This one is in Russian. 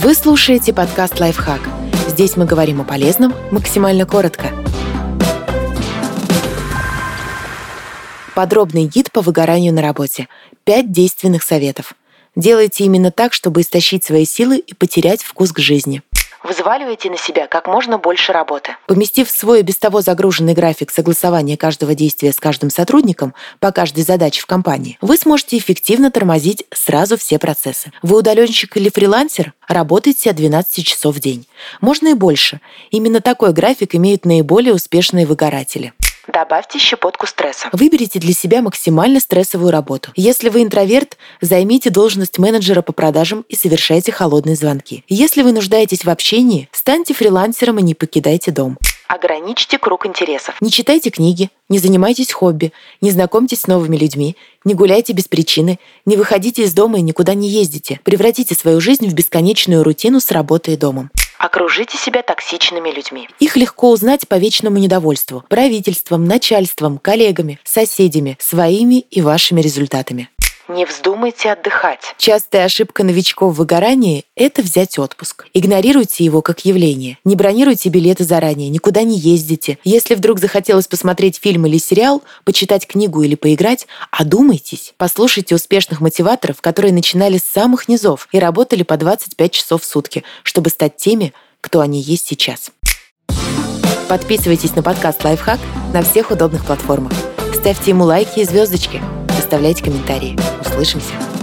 Вы слушаете подкаст «Лайфхак». Здесь мы говорим о полезном максимально коротко. Подробный гид по выгоранию на работе. Пять действенных советов. Делайте именно так, чтобы истощить свои силы и потерять вкус к жизни. Взваливайте на себя как можно больше работы. Поместив свой без того загруженный график согласования каждого действия с каждым сотрудником по каждой задаче в компании, вы сможете эффективно тормозить сразу все процессы. Вы удаленщик или фрилансер? Работайте от 12 часов в день. Можно и больше. Именно такой график имеют наиболее успешные выгоратели. Добавьте щепотку стресса. Выберите для себя максимально стрессовую работу. Если вы интроверт, займите должность менеджера по продажам и совершайте холодные звонки. Если вы нуждаетесь в общении, станьте фрилансером и не покидайте дом. Ограничьте круг интересов. Не читайте книги, не занимайтесь хобби, не знакомьтесь с новыми людьми, не гуляйте без причины, не выходите из дома и никуда не ездите. Превратите свою жизнь в бесконечную рутину с работой и домом. Окружите себя токсичными людьми. Их легко узнать по вечному недовольству правительством, начальством, коллегами, соседями, своими и вашими результатами. Не вздумайте отдыхать. Частая ошибка новичков в выгорании – это взять отпуск. Игнорируйте его как явление. Не бронируйте билеты заранее, никуда не ездите. Если вдруг захотелось посмотреть фильм или сериал, почитать книгу или поиграть, одумайтесь. Послушайте успешных мотиваторов, которые начинали с самых низов и работали по 25 часов в сутки, чтобы стать теми, кто они есть сейчас. Подписывайтесь на подкаст «Лайфхак» на всех удобных платформах. Ставьте ему лайки и звездочки – оставляйте комментарии. Услышимся!